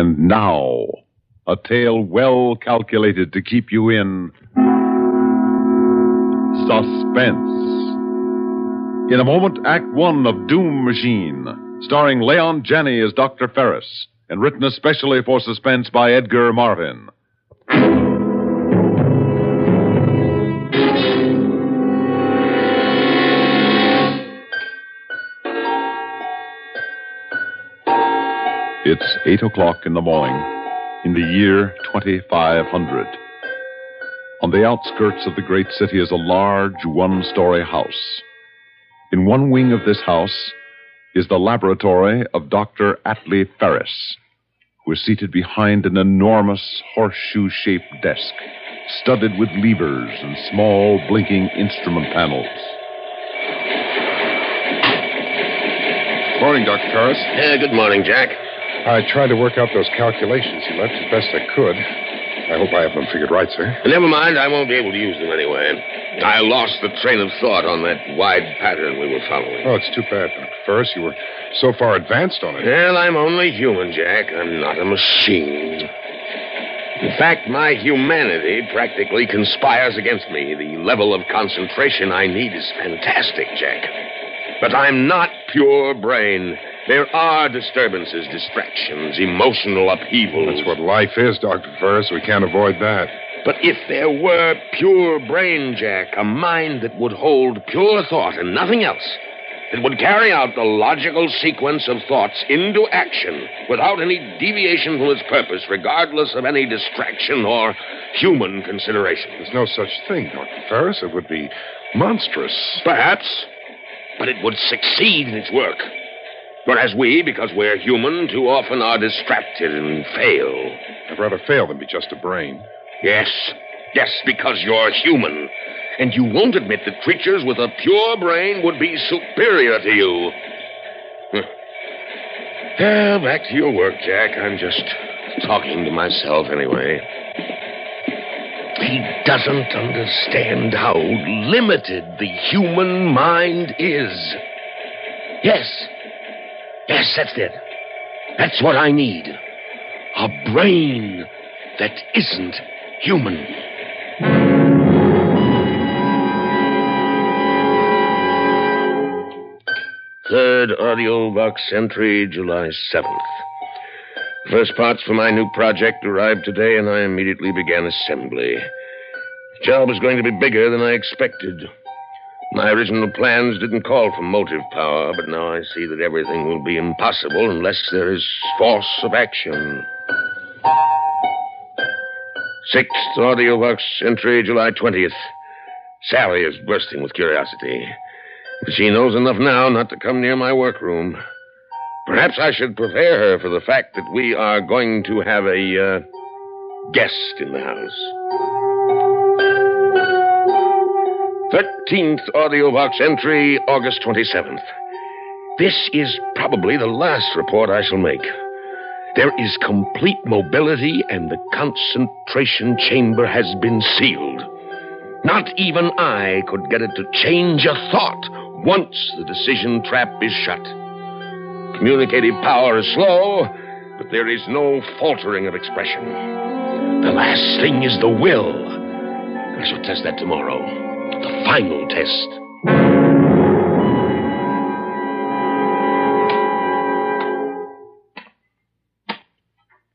And now, a tale well calculated to keep you in suspense. In a moment, Act One of Doom Machine, starring Leon Janney as Dr. Ferris, and written especially for suspense by Edgar Marvin. It's eight o'clock in the morning in the year 2500. On the outskirts of the great city is a large one story house. In one wing of this house is the laboratory of Dr. Atlee Ferris, who is seated behind an enormous horseshoe shaped desk, studded with levers and small blinking instrument panels. Morning, Dr. Ferris. Yeah, good morning, Jack. I tried to work out those calculations you left as best I could. I hope I have them figured right, sir. Never mind, I won't be able to use them anyway. I lost the train of thought on that wide pattern we were following. Oh, it's too bad, Dr. Ferris. You were so far advanced on it. Well, I'm only human, Jack. I'm not a machine. In fact, my humanity practically conspires against me. The level of concentration I need is fantastic, Jack. But I'm not pure brain. There are disturbances, distractions, emotional upheavals. That's what life is, Dr. Ferris. We can't avoid that. But if there were pure brain, Jack, a mind that would hold pure thought and nothing else, that would carry out the logical sequence of thoughts into action without any deviation from its purpose, regardless of any distraction or human consideration. There's no such thing, Dr. Ferris. It would be monstrous. Perhaps, but it would succeed in its work. Whereas we, because we're human, too often are distracted and fail. I'd rather fail than be just a brain. Yes, yes, because you're human. And you won't admit that creatures with a pure brain would be superior to you. Huh. Well, back to your work, Jack. I'm just talking to myself anyway. He doesn't understand how limited the human mind is. Yes. Yes, that's it. That's what I need. A brain that isn't human. Third audio box entry, July 7th. First parts for my new project arrived today, and I immediately began assembly. The job was going to be bigger than I expected. My original plans didn't call for motive power, but now I see that everything will be impossible unless there is force of action. Sixth audio box entry, July 20th. Sally is bursting with curiosity. But she knows enough now not to come near my workroom. Perhaps I should prepare her for the fact that we are going to have a uh, guest in the house. 13th audio box entry, August 27th. This is probably the last report I shall make. There is complete mobility, and the concentration chamber has been sealed. Not even I could get it to change a thought once the decision trap is shut. Communicative power is slow, but there is no faltering of expression. The last thing is the will. I shall test that tomorrow. Final test.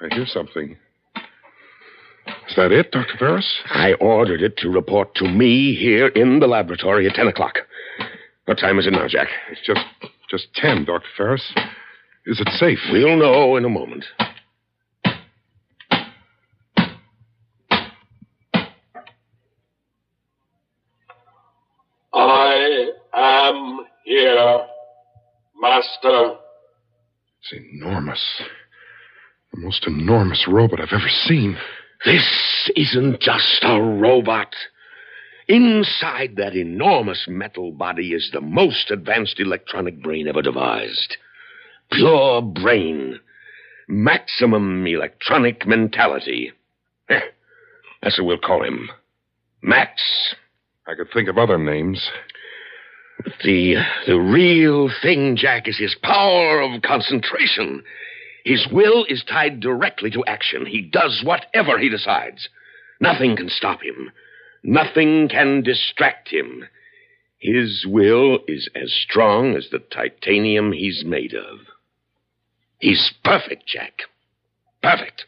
I hear something. Is that it, Dr. Ferris? I ordered it to report to me here in the laboratory at 10 o'clock. What time is it now, Jack? It's just just ten, Dr. Ferris. Is it safe? We'll know in a moment. I am here, Master. It's enormous. The most enormous robot I've ever seen. This isn't just a robot. Inside that enormous metal body is the most advanced electronic brain ever devised. Pure brain. Maximum electronic mentality. Eh, That's what we'll call him. Max. I could think of other names. The, the real thing, Jack, is his power of concentration. His will is tied directly to action. He does whatever he decides. Nothing can stop him. Nothing can distract him. His will is as strong as the titanium he's made of. He's perfect, Jack. Perfect.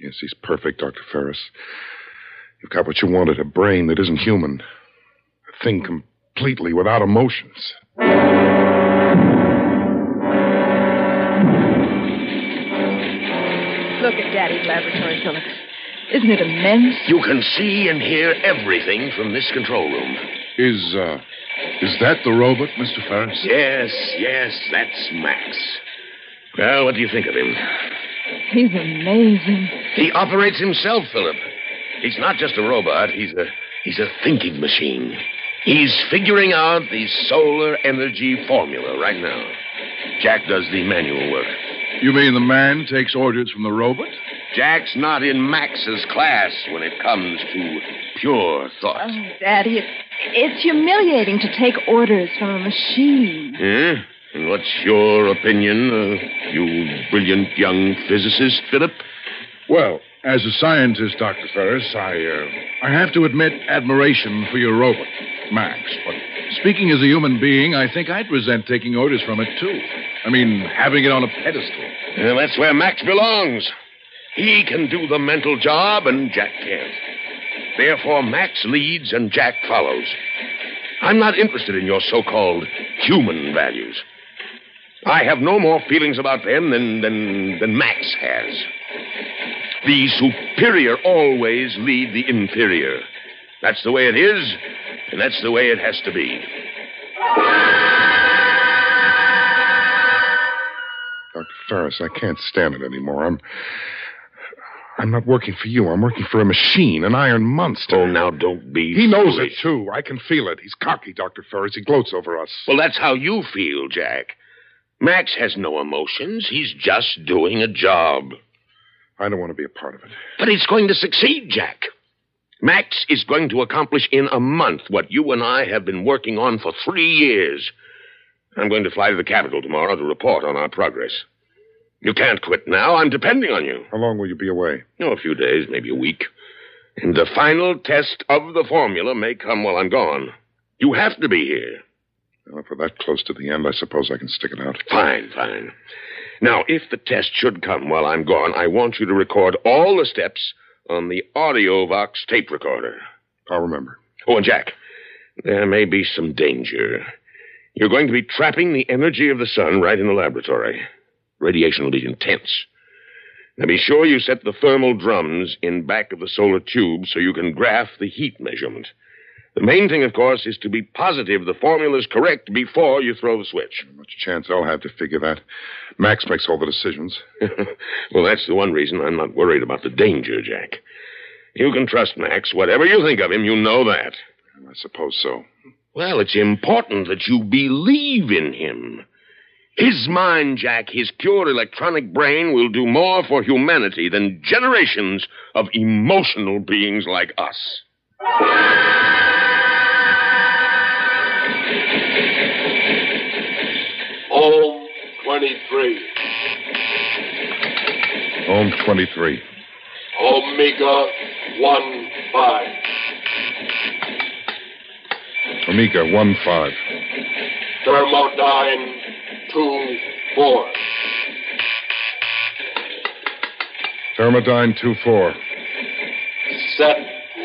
Yes, he's perfect, Dr. Ferris. You've got what you wanted a brain that isn't human, a thing completely without emotions. Look at Daddy's laboratory, Philip. Isn't it immense? You can see and hear everything from this control room. Is, uh, is that the robot, Mr. Ferris? Yes, yes, that's Max. Well, what do you think of him? He's amazing. He operates himself, Philip. He's not just a robot, he's a he's a thinking machine. He's figuring out the solar energy formula right now. Jack does the manual work. You mean the man takes orders from the robot? Jack's not in Max's class when it comes to pure thought. Oh, Daddy, it, it's humiliating to take orders from a machine. Eh? And what's your opinion, uh, you brilliant young physicist, Philip? Well, as a scientist, Dr. Ferris, I, uh, I have to admit admiration for your robot, Max. But speaking as a human being, I think I'd resent taking orders from it, too. I mean, having it on a pedestal. Well, that's where Max belongs. He can do the mental job, and Jack can't. Therefore, Max leads and Jack follows. I'm not interested in your so called human values. I have no more feelings about them than, than, than Max has. The superior always lead the inferior. That's the way it is, and that's the way it has to be. Dr. Ferris, I can't stand it anymore. I'm. I'm not working for you. I'm working for a machine, an iron monster. Oh, now don't be. He knows it, too. I can feel it. He's cocky, Dr. Ferris. He gloats over us. Well, that's how you feel, Jack. Max has no emotions. He's just doing a job. I don't want to be a part of it. But it's going to succeed, Jack. Max is going to accomplish in a month what you and I have been working on for three years. I'm going to fly to the capital tomorrow to report on our progress. You can't quit now. I'm depending on you. How long will you be away? Oh, a few days, maybe a week. And the final test of the formula may come while I'm gone. You have to be here. Well, if we're that close to the end, I suppose I can stick it out. Fine, fine. Now, if the test should come while I'm gone, I want you to record all the steps on the AudioVox tape recorder. I'll remember. Oh, and Jack, there may be some danger. You're going to be trapping the energy of the sun right in the laboratory. Radiation will be intense. Now be sure you set the thermal drums in back of the solar tube so you can graph the heat measurement. The main thing, of course, is to be positive the formula's correct before you throw the switch. Much chance I'll have to figure that. Max makes all the decisions. well, that's the one reason I'm not worried about the danger, Jack. You can trust Max. Whatever you think of him, you know that. I suppose so. Well, it's important that you believe in him. His mind, Jack, his pure electronic brain will do more for humanity than generations of emotional beings like us. Ohm 23. Ohm 23. Omega 1 5. Omega 1 5. Thermodyne 2 4. Thermodyne 2 4. Set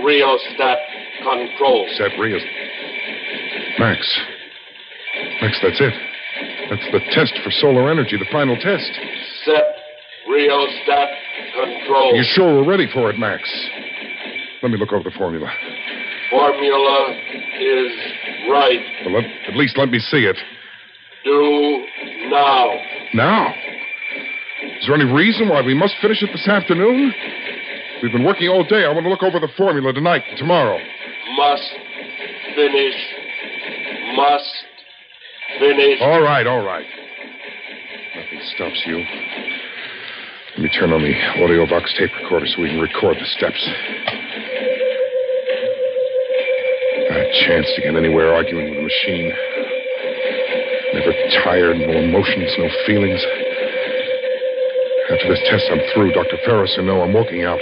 rheostat control. Set rheostat. Max. Max, that's it. That's the test for solar energy, the final test. Set rheostat control. You sure we're ready for it, Max? Let me look over the formula. Formula is right. Well, let, at least let me see it. Do now. Now? Is there any reason why we must finish it this afternoon? We've been working all day. I want to look over the formula tonight and tomorrow. Must finish. Must finish. All right, all right. Nothing stops you. Let me turn on the audio box tape recorder so we can record the steps. Not a chance to get anywhere arguing with a machine. Never tired, no emotions, no feelings. After this test, I'm through. Dr. Ferris will know I'm walking out.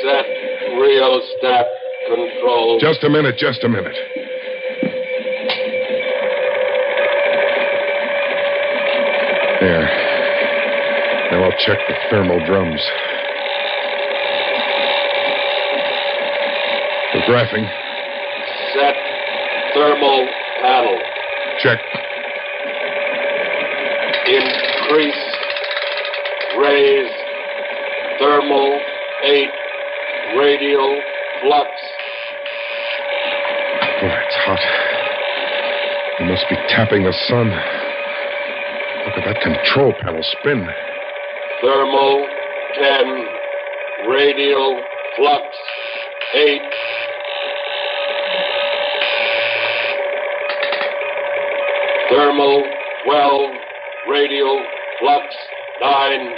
Set real step control. Just a minute, just a minute. Now I'll check the thermal drums. We're graphing. Set thermal panel. Check. Increase. Raise. Thermal 8. Radial flux. Boy, it's hot. We must be tapping the sun. Look at that control panel spin. Thermal 10. Radial flux 8. Thermal 12. Radial flux 9.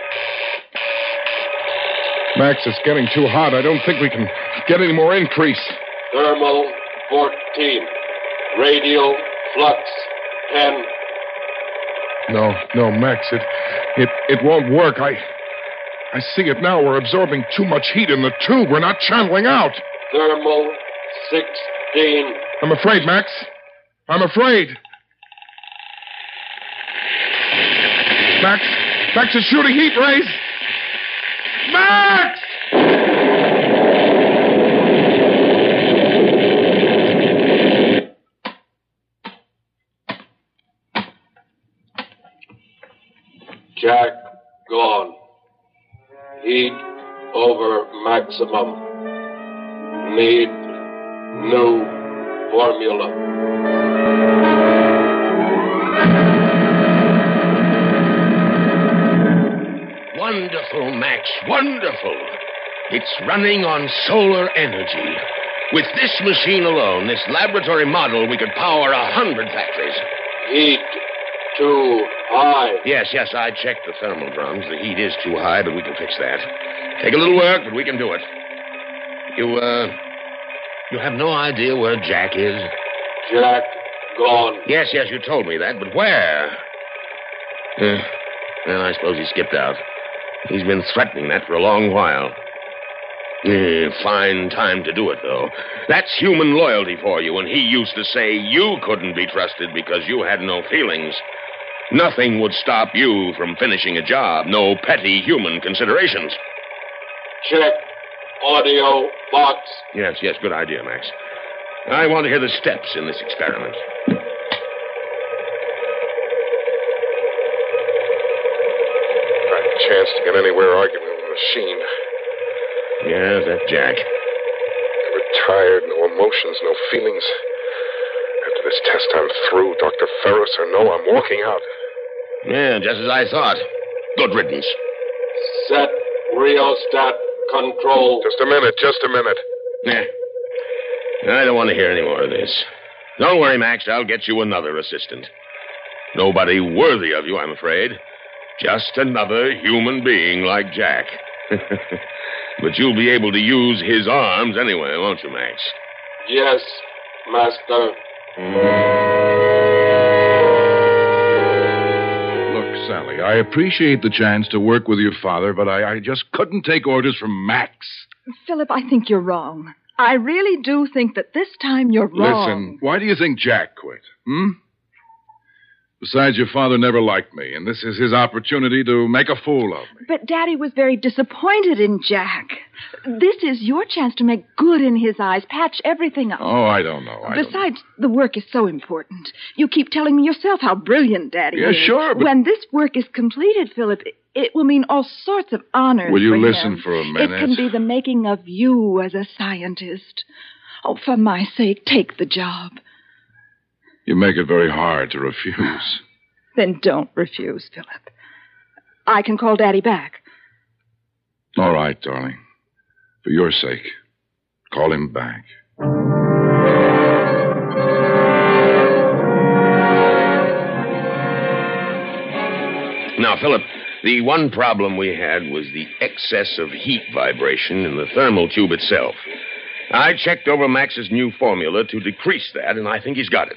Max, it's getting too hot. I don't think we can get any more increase. Thermal 14. Radial flux 10. No, no, Max, it it it won't work. I I see it now. We're absorbing too much heat in the tube. We're not channeling out. Thermal 16. I'm afraid, Max. I'm afraid. Max, Max is shooting heat rays. Max! Jack gone. Heat over maximum. Need new formula. Wonderful, Max, wonderful. It's running on solar energy. With this machine alone, this laboratory model, we could power a hundred factories. Heat too Yes, yes, I checked the thermal drums. The heat is too high, but we can fix that. Take a little work, but we can do it. You, uh, you have no idea where Jack is? Jack gone. Yes, yes, you told me that, but where? Uh, well, I suppose he skipped out. He's been threatening that for a long while. Eh, fine time to do it, though. That's human loyalty for you, and he used to say you couldn't be trusted because you had no feelings. Nothing would stop you from finishing a job, no petty human considerations. Check audio box. Yes, yes, good idea, Max. I want to hear the steps in this experiment. Not a chance to get anywhere arguing with a machine. Yes, that Jack. Never tired, no emotions, no feelings. After this test, I'm through. Dr. Ferris or no, I'm walking out. Yeah, just as I thought. Good riddance. Set rheostat control. Just a minute, just a minute. Yeah. I don't want to hear any more of this. Don't worry, Max. I'll get you another assistant. Nobody worthy of you, I'm afraid. Just another human being like Jack. but you'll be able to use his arms anyway, won't you, Max? Yes, master. Sally, I appreciate the chance to work with your father, but I, I just couldn't take orders from Max. Philip, I think you're wrong. I really do think that this time you're wrong. Listen, why do you think Jack quit? Hmm? Besides, your father never liked me, and this is his opportunity to make a fool of me. But Daddy was very disappointed in Jack. This is your chance to make good in his eyes, patch everything up. Oh, I don't know. I don't know. Besides, the work is so important. You keep telling me yourself how brilliant Daddy Yeah, is. Yeah, sure, but- When this work is completed, Philip, it- it will mean all sorts of honors. Will you for listen him. for a minute? It can be the making of you as a scientist. Oh, for my sake, take the job. You make it very hard to refuse. Then don't refuse, Philip. I can call Daddy back. All right, darling. For your sake, call him back. Now, Philip, the one problem we had was the excess of heat vibration in the thermal tube itself. I checked over Max's new formula to decrease that, and I think he's got it.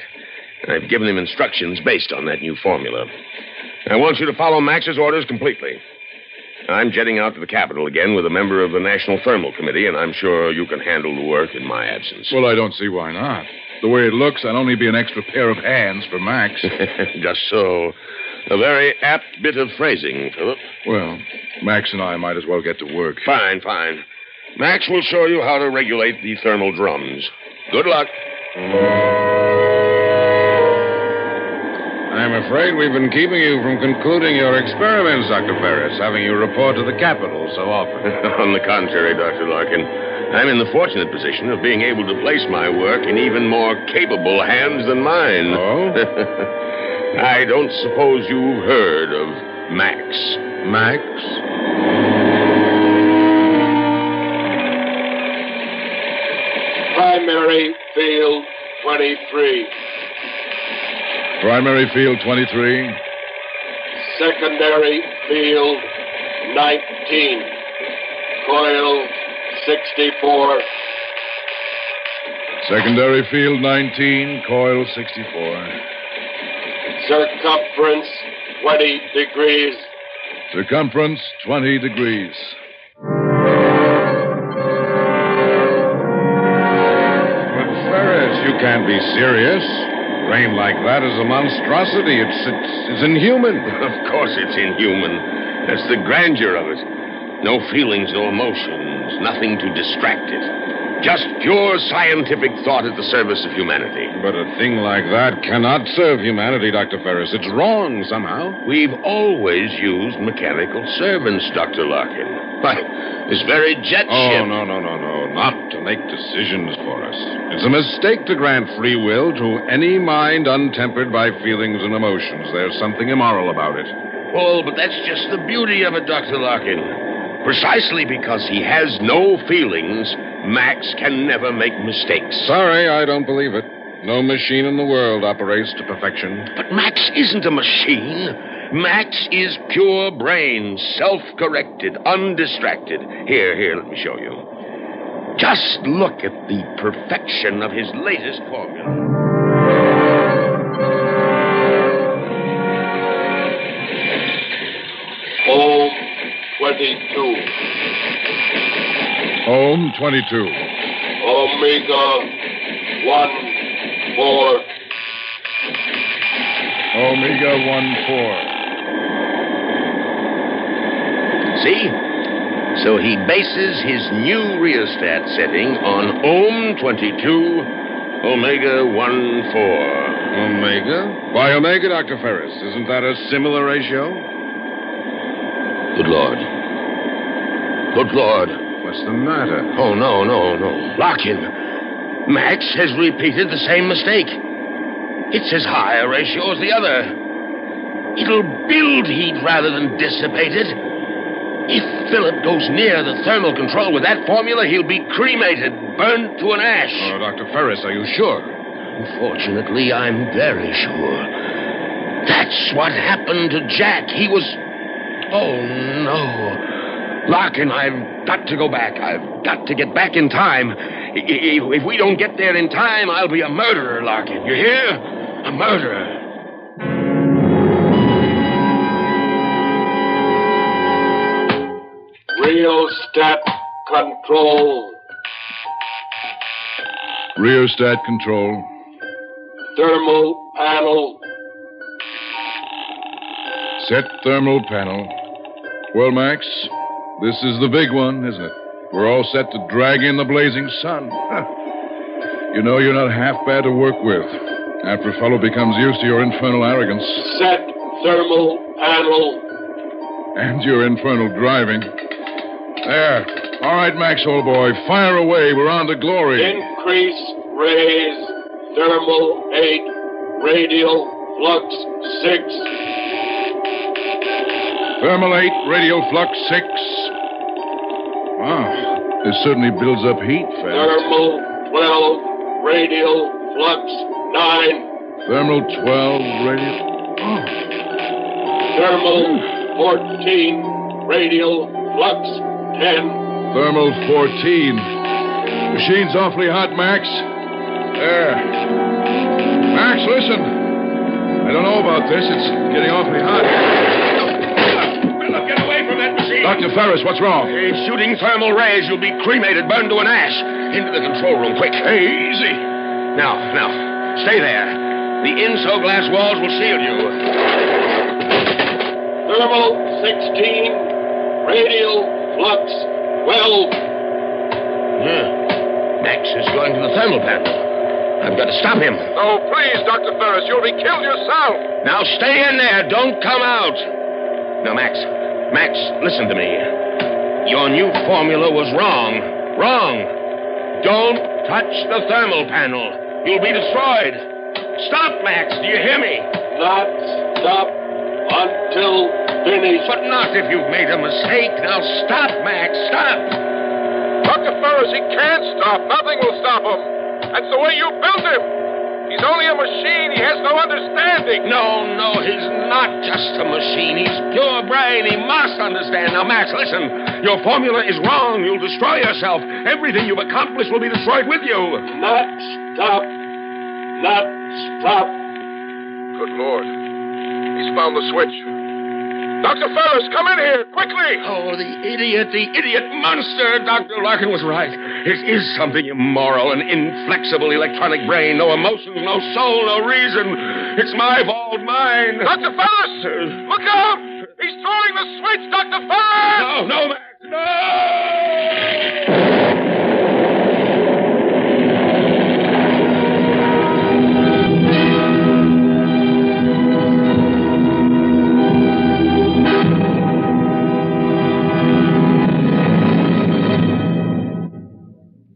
I've given him instructions based on that new formula. I want you to follow Max's orders completely. I'm jetting out to the capital again with a member of the National Thermal Committee, and I'm sure you can handle the work in my absence. Well, I don't see why not. The way it looks, I'd only be an extra pair of hands for Max. Just so. A very apt bit of phrasing, Philip. well, Max and I might as well get to work. Fine, fine. Max will show you how to regulate the thermal drums. Good luck. I'm afraid we've been keeping you from concluding your experiments, Dr. Ferris, having you report to the Capitol so often. On the contrary, Dr. Larkin, I'm in the fortunate position of being able to place my work in even more capable hands than mine. Oh? I don't suppose you've heard of Max. Max? Primary field 23. Primary field 23. Secondary field 19. Coil 64. Secondary field 19, coil 64. Circumference 20 degrees. Circumference 20 degrees. But Ferris, you can't be serious. Rain like that is a monstrosity. It's, it's, it's inhuman. Of course it's inhuman. That's the grandeur of it. No feelings, no emotions, nothing to distract it. Just pure scientific thought at the service of humanity. But a thing like that cannot serve humanity, Dr. Ferris. It's wrong somehow. We've always used mechanical servants, Dr. Larkin. Why, this very jet Oh, ship. no, no, no, no. Not to make decisions for us. It's a mistake to grant free will to any mind untempered by feelings and emotions. There's something immoral about it. Well, but that's just the beauty of it, Dr. Larkin. Precisely because he has no feelings, Max can never make mistakes. Sorry, I don't believe it. No machine in the world operates to perfection. But Max isn't a machine. Max is pure brain, self corrected, undistracted. Here, here, let me show you. Just look at the perfection of his latest formula. Ohm 22. Ohm 22. Omega 1 4. Omega 1 4. See? So he bases his new rheostat setting on Ohm 22, Omega 1 4. Omega? Why Omega, Dr. Ferris? Isn't that a similar ratio? Good Lord. Good Lord. What's the matter? Oh, no, no, no. Lock Larkin. Max has repeated the same mistake. It's as high a ratio as the other. It'll build heat rather than dissipate it. If Philip goes near the thermal control with that formula, he'll be cremated, burnt to an ash. Oh, Dr. Ferris, are you sure? Unfortunately, I'm very sure. That's what happened to Jack. He was. Oh, no. Larkin, I've got to go back. I've got to get back in time. I- i- If we don't get there in time, I'll be a murderer, Larkin. You hear? A murderer. Rheostat control. 4. Rheostat control. Thermal panel. Set thermal panel. Well, Max, this is the big one, isn't it? We're all set to drag in the blazing sun. You know, you're not half bad to work with after a fellow becomes used to your infernal arrogance Set thermal panel. and your infernal driving. There. All right, Max, old boy, fire away. We're on to glory. Increase raise. Thermal 8. Radial flux 6. Thermal 8, radio flux 6. Wow, this certainly builds up heat fast. Thermal 12, radial flux 9, Thermal 12, radio. Oh, thermal 14, radial flux 10, thermal 14. Machine's awfully hot, Max. There. Max, listen. I don't know about this. It's getting awfully hot. Dr. Ferris, what's wrong? He's shooting thermal rays. You'll be cremated, burned to an ash. Into the control room, quick. Hey, easy. Now, now, stay there. The inso glass walls will shield you. thermal 16, radial flux 12, Yeah. Max is going to the thermal panel. I've got to stop him. Oh, please, Dr. Ferris, you'll be killed yourself. Now stay in there. Don't come out. Now, Max, Max, listen to me. Your new formula was wrong. Wrong. Don't touch the thermal panel. You'll be destroyed. Stop, Max. Do you hear me? not stop until finished. But not if you've made a mistake. Now stop, Max. Stop. Dr. Ferris, he can't stop. Nothing will stop him. That's the way you built him. He's only a machine. He has no understanding. No, no, he's not just a machine. He's pure brain. He must understand. Now, Max, listen. Your formula is wrong. You'll destroy yourself. Everything you've accomplished will be destroyed with you. Not stop. Not stop. Good Lord. He's found the switch. Dr. Ferris, come in here, quickly. Oh, the idiot, the idiot monster. Dr. Larkin was right. It is something immoral, an inflexible electronic brain. No emotions, no soul, no reason. It's my fault, mine. Dr. Ferris, uh, look out. He's throwing the switch, Dr. Ferris. No, no, Max, no!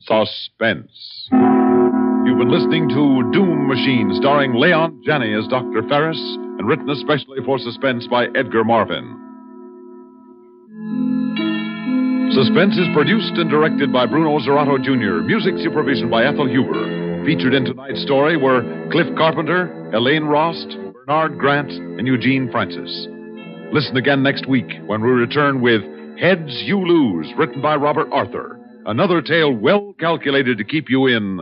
Suspense. You've been listening to Doom Machine, starring Leon Janney as Dr. Ferris, and written especially for Suspense by Edgar Marvin. Suspense is produced and directed by Bruno Zirato Jr., music supervision by Ethel Huber. Featured in tonight's story were Cliff Carpenter, Elaine Rost, Bernard Grant, and Eugene Francis. Listen again next week when we return with Heads You Lose, written by Robert Arthur. Another tale well calculated to keep you in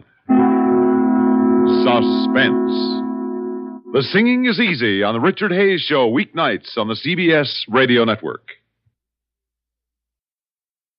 suspense. The singing is easy on the Richard Hayes Show weeknights on the CBS Radio Network.